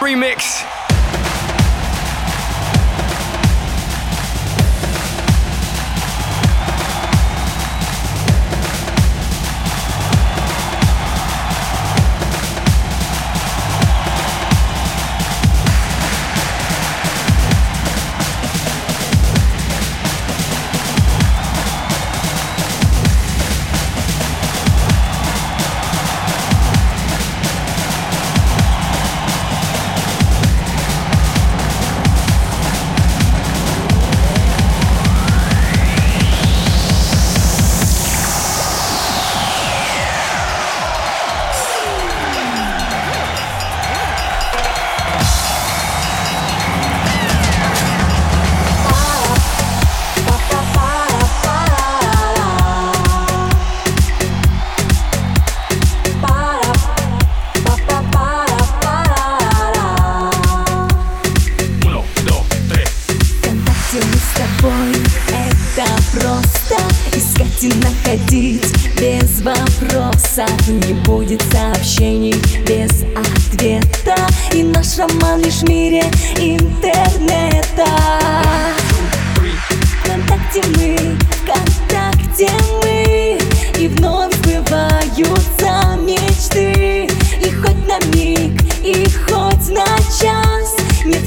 Remix. И находить Без вопросов. Не будет сообщений без ответа. И наш роман лишь в мире интернета. ВКонтакте мы, ВКонтакте мы. И вновь сбываются мечты. И хоть на миг, и хоть на час. Нет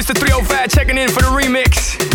Mr. 305 checking in for the remix.